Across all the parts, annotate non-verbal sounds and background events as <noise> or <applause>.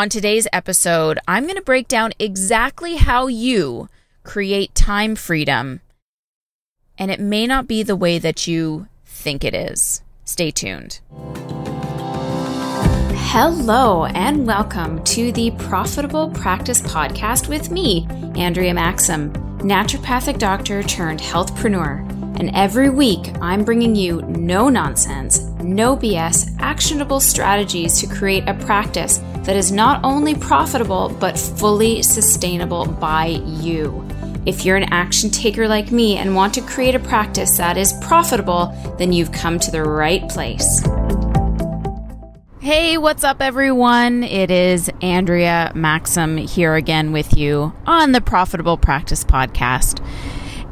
On today's episode, I'm going to break down exactly how you create time freedom. And it may not be the way that you think it is. Stay tuned. Hello, and welcome to the Profitable Practice Podcast with me, Andrea Maxim, naturopathic doctor turned healthpreneur. And every week, I'm bringing you no nonsense, no BS, actionable strategies to create a practice that is not only profitable, but fully sustainable by you. If you're an action taker like me and want to create a practice that is profitable, then you've come to the right place. Hey, what's up, everyone? It is Andrea Maxim here again with you on the Profitable Practice Podcast.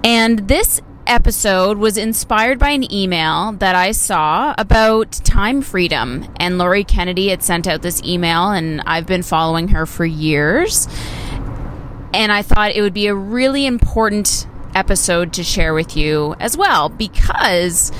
And this episode was inspired by an email that I saw about time freedom. And Lori Kennedy had sent out this email, and I've been following her for years. And I thought it would be a really important episode to share with you as well, because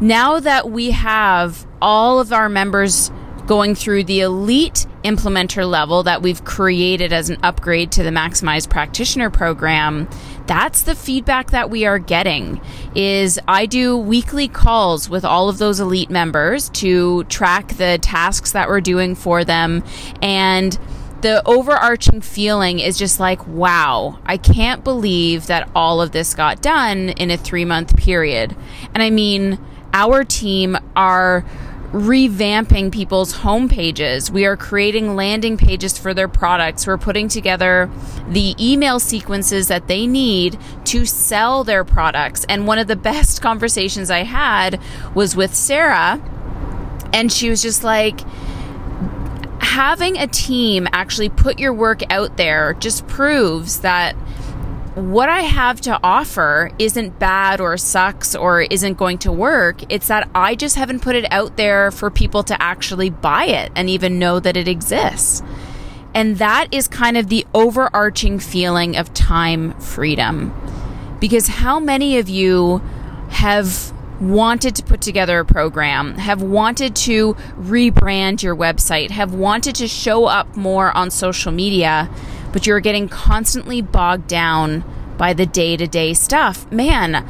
now that we have all of our members going through the elite implementer level that we've created as an upgrade to the maximized practitioner program that's the feedback that we are getting is i do weekly calls with all of those elite members to track the tasks that we're doing for them and the overarching feeling is just like, wow, I can't believe that all of this got done in a three month period. And I mean, our team are revamping people's home pages. We are creating landing pages for their products. We're putting together the email sequences that they need to sell their products. And one of the <laughs> best conversations I had was with Sarah, and she was just like, having a team actually put your work out there just proves that what I have to offer isn't bad or sucks or isn't going to work. It's that I just haven't put it out there for people to actually buy it and even know that it exists. And that is kind of the overarching feeling of time freedom. Because how many of you have wanted to put together a program, have wanted to rebrand your website, have wanted to show up more on social media? But you're getting constantly bogged down by the day to day stuff. Man,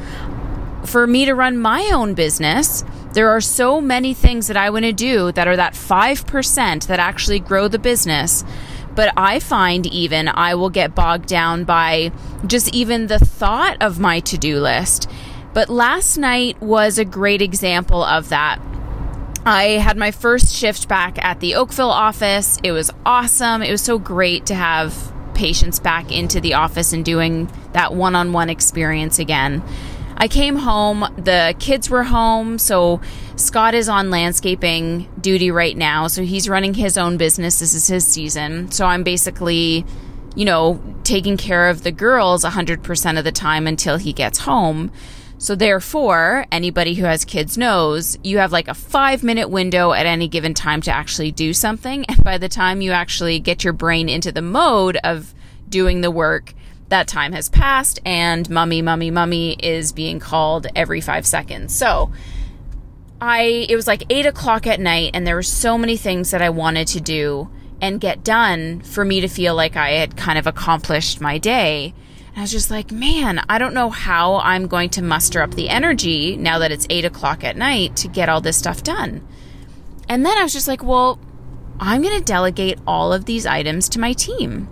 for me to run my own business, there are so many things that I want to do that are that 5% that actually grow the business. But I find even I will get bogged down by just even the thought of my to do list. But last night was a great example of that. I had my first shift back at the Oakville office. It was awesome. It was so great to have patients back into the office and doing that one on one experience again. I came home, the kids were home, so Scott is on landscaping duty right now, so he's running his own business. This is his season. So I'm basically, you know, taking care of the girls 100% of the time until he gets home. So therefore, anybody who has kids knows you have like a five minute window at any given time to actually do something. And by the time you actually get your brain into the mode of doing the work, that time has passed and mummy, mummy, mummy is being called every five seconds. So I, it was like eight o'clock at night and there were so many things that I wanted to do and get done for me to feel like I had kind of accomplished my day. And I was just like, man, I don't know how I'm going to muster up the energy now that it's eight o'clock at night to get all this stuff done. And then I was just like, well, I'm going to delegate all of these items to my team.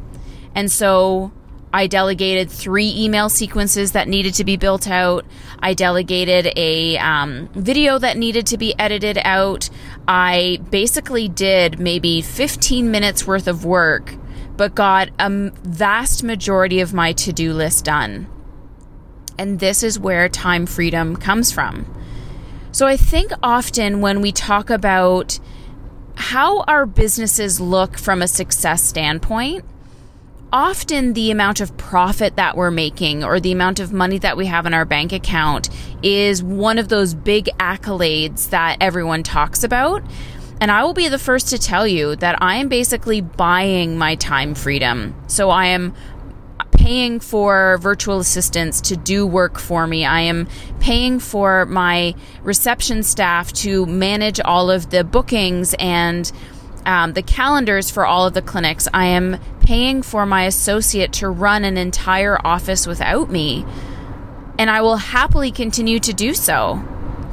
And so I delegated three email sequences that needed to be built out. I delegated a um, video that needed to be edited out. I basically did maybe 15 minutes worth of work but got a vast majority of my to do list done. And this is where time freedom comes from. So I think often when we talk about how our businesses look from a success standpoint, often the amount of profit that we're making or the amount of money that we have in our bank account is one of those big accolades that everyone talks about. And I will be the first to tell you that I am basically buying my time freedom. So I am paying for virtual assistants to do work for me. I am paying for my reception staff to manage all of the bookings and um, the calendars for all of the clinics. I am paying for my associate to run an entire office without me. And I will happily continue to do so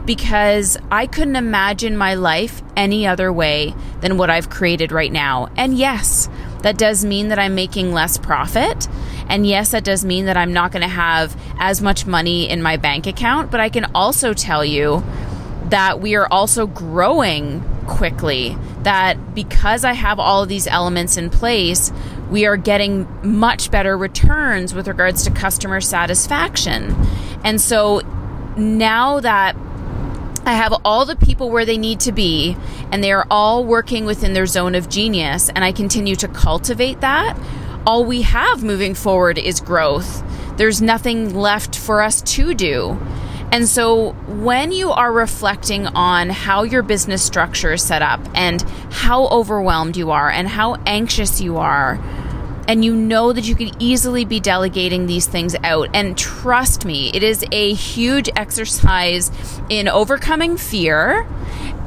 because I couldn't imagine my life any other way than what I've created right now. And yes, that does mean that I'm making less profit. And yes, that does mean that I'm not going to have as much money in my bank account. But I can also tell you that we are also growing quickly. That because I have all of these elements in place, we are getting much better returns with regards to customer satisfaction. And so now that I have all the people where they need to be, and they are all working within their zone of genius, and I continue to cultivate that. All we have moving forward is growth. There's nothing left for us to do. And so, when you are reflecting on how your business structure is set up and how overwhelmed you are and how anxious you are, and you know that you can easily be delegating these things out. And trust me, it is a huge exercise in overcoming fear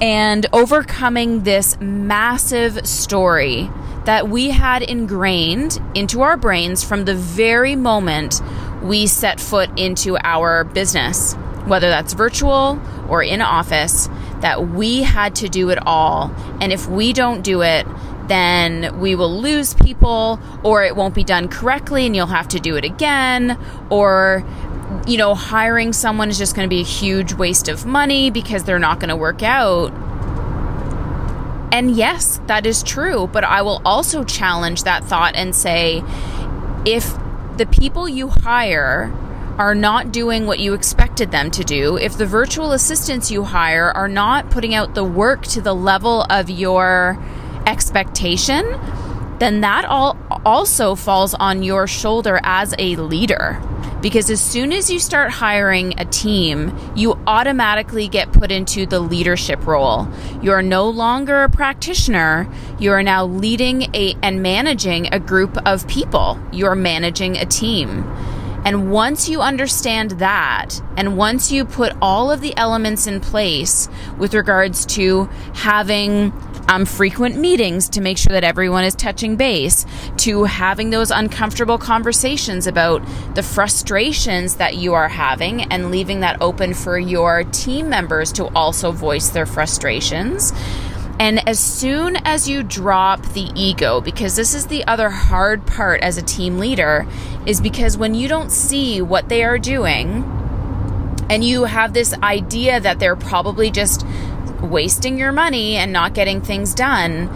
and overcoming this massive story that we had ingrained into our brains from the very moment we set foot into our business, whether that's virtual or in office, that we had to do it all. And if we don't do it, then we will lose people, or it won't be done correctly and you'll have to do it again, or you know, hiring someone is just going to be a huge waste of money because they're not going to work out. And yes, that is true, but I will also challenge that thought and say if the people you hire are not doing what you expected them to do, if the virtual assistants you hire are not putting out the work to the level of your expectation, then that all also falls on your shoulder as a leader. Because as soon as you start hiring a team, you automatically get put into the leadership role. You are no longer a practitioner. You are now leading a and managing a group of people. You're managing a team. And once you understand that, and once you put all of the elements in place with regards to having um, frequent meetings to make sure that everyone is touching base, to having those uncomfortable conversations about the frustrations that you are having and leaving that open for your team members to also voice their frustrations. And as soon as you drop the ego, because this is the other hard part as a team leader, is because when you don't see what they are doing, and you have this idea that they're probably just wasting your money and not getting things done,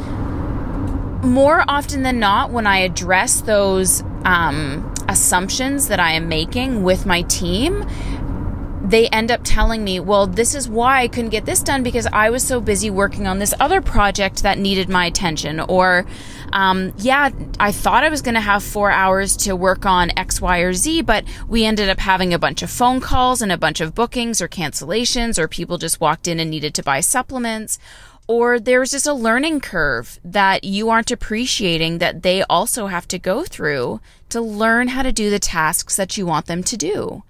more often than not, when I address those um, assumptions that I am making with my team, they end up telling me, well, this is why I couldn't get this done because I was so busy working on this other project that needed my attention. Or, um, yeah, I thought I was going to have four hours to work on X, Y, or Z, but we ended up having a bunch of phone calls and a bunch of bookings or cancellations, or people just walked in and needed to buy supplements. Or there's just a learning curve that you aren't appreciating that they also have to go through to learn how to do the tasks that you want them to do.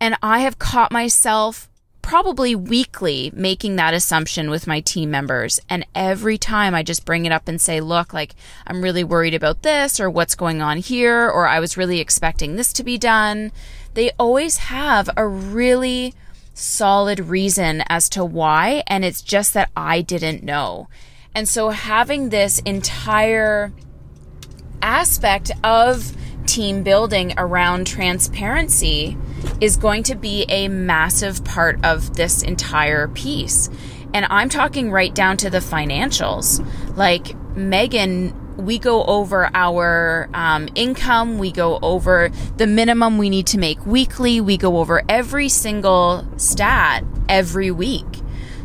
And I have caught myself probably weekly making that assumption with my team members. And every time I just bring it up and say, look, like I'm really worried about this or what's going on here, or I was really expecting this to be done. They always have a really solid reason as to why. And it's just that I didn't know. And so having this entire aspect of team building around transparency is going to be a massive part of this entire piece. And I'm talking right down to the financials. Like Megan we go over our um, income, we go over the minimum we need to make weekly, we go over every single stat every week.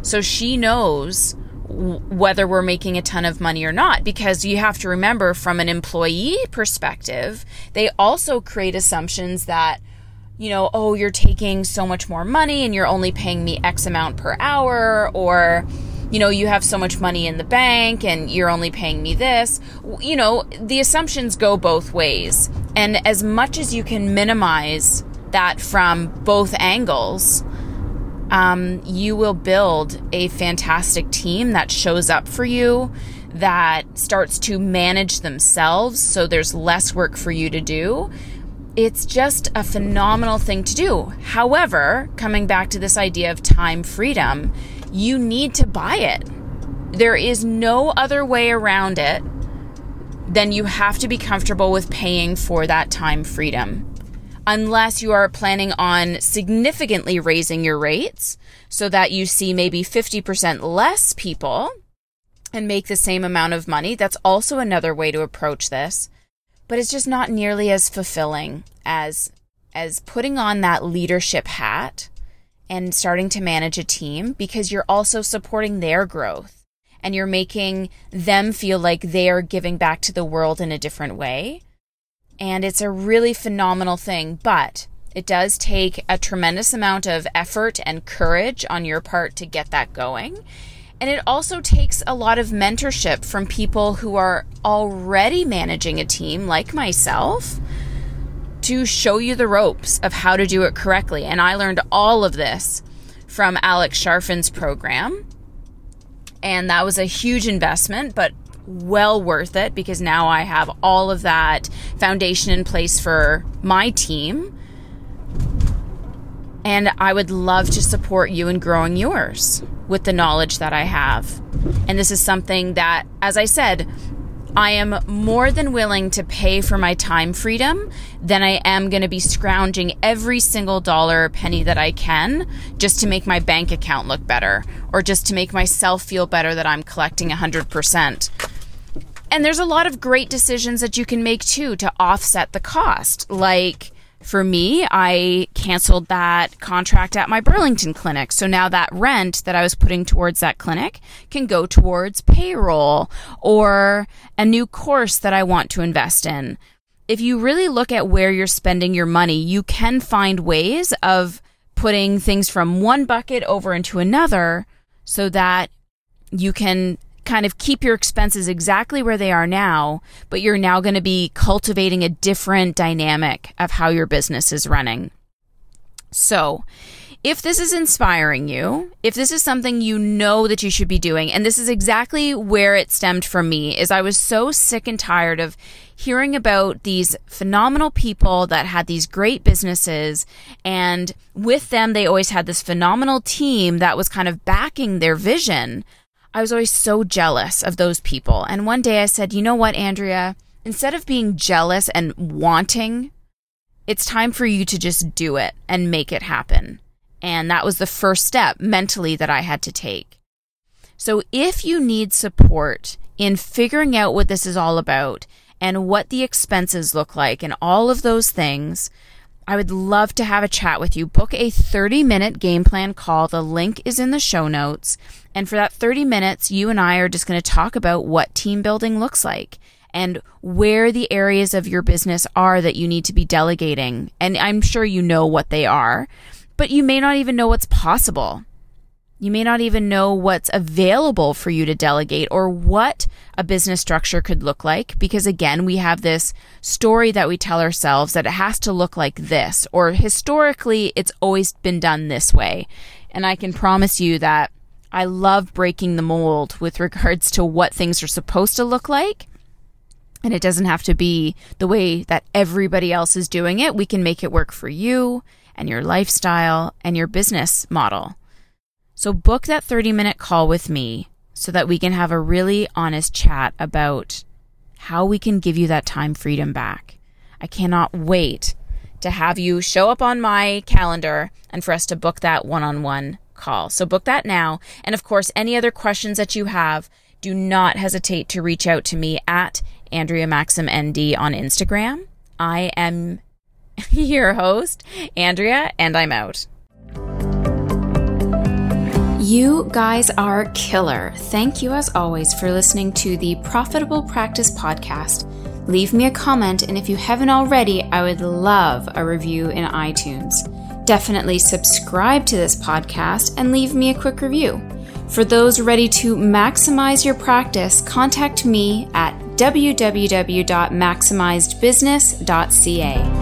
So she knows whether we're making a ton of money or not because you have to remember from an employee perspective they also create assumptions that you know oh you're taking so much more money and you're only paying me x amount per hour or you know you have so much money in the bank and you're only paying me this. You know the assumptions go both ways. And as much as you can minimize that from both angles um, you will build a fantastic team that shows up for you, that starts to manage themselves so there's less work for you to do. It's just a phenomenal thing to do. However, coming back to this idea of time freedom, you need to buy it. There is no other way around it than you have to be comfortable with paying for that time freedom. Unless you are planning on significantly raising your rates so that you see maybe 50% less people and make the same amount of money. That's also another way to approach this. But it's just not nearly as fulfilling as as putting on that leadership hat and starting to manage a team because you're also supporting their growth and you're making them feel like they are giving back to the world in a different way. And it's a really phenomenal thing, but it does take a tremendous amount of effort and courage on your part to get that going. And it also takes a lot of mentorship from people who are already managing a team, like myself, to show you the ropes of how to do it correctly. And I learned all of this from Alex Charfen's program. And that was a huge investment, but well worth it because now I have all of that foundation in place for my team. And I would love to support you in growing yours with the knowledge that I have. And this is something that, as I said, I am more than willing to pay for my time freedom than I am going to be scrounging every single dollar or penny that I can just to make my bank account look better or just to make myself feel better that I'm collecting 100%. And there's a lot of great decisions that you can make too to offset the cost, like for me, I canceled that contract at my Burlington clinic. So now that rent that I was putting towards that clinic can go towards payroll or a new course that I want to invest in. If you really look at where you're spending your money, you can find ways of putting things from one bucket over into another so that you can kind of keep your expenses exactly where they are now, but you're now going to be cultivating a different dynamic of how your business is running. So, if this is inspiring you, if this is something you know that you should be doing, and this is exactly where it stemmed from me, is I was so sick and tired of hearing about these phenomenal people that had these great businesses and with them they always had this phenomenal team that was kind of backing their vision I was always so jealous of those people. And one day I said, you know what, Andrea? Instead of being jealous and wanting, it's time for you to just do it and make it happen. And that was the first step mentally that I had to take. So if you need support in figuring out what this is all about and what the expenses look like and all of those things, I would love to have a chat with you. Book a 30 minute game plan call. The link is in the show notes. And for that 30 minutes, you and I are just going to talk about what team building looks like and where the areas of your business are that you need to be delegating. And I'm sure you know what they are, but you may not even know what's possible. You may not even know what's available for you to delegate or what a business structure could look like because again, we have this story that we tell ourselves that it has to look like this or historically it's always been done this way. And I can promise you that I love breaking the mold with regards to what things are supposed to look like. And it doesn't have to be the way that everybody else is doing it. We can make it work for you and your lifestyle and your business model. So book that 30 minute call with me so that we can have a really honest chat about how we can give you that time freedom back. I cannot wait to have you show up on my calendar and for us to book that one on one call. So book that now. And of course, any other questions that you have, do not hesitate to reach out to me at Andrea Maxim ND on Instagram. I am <laughs> your host, Andrea, and I'm out. You guys are killer. Thank you, as always, for listening to the Profitable Practice Podcast. Leave me a comment, and if you haven't already, I would love a review in iTunes. Definitely subscribe to this podcast and leave me a quick review. For those ready to maximize your practice, contact me at www.maximizedbusiness.ca.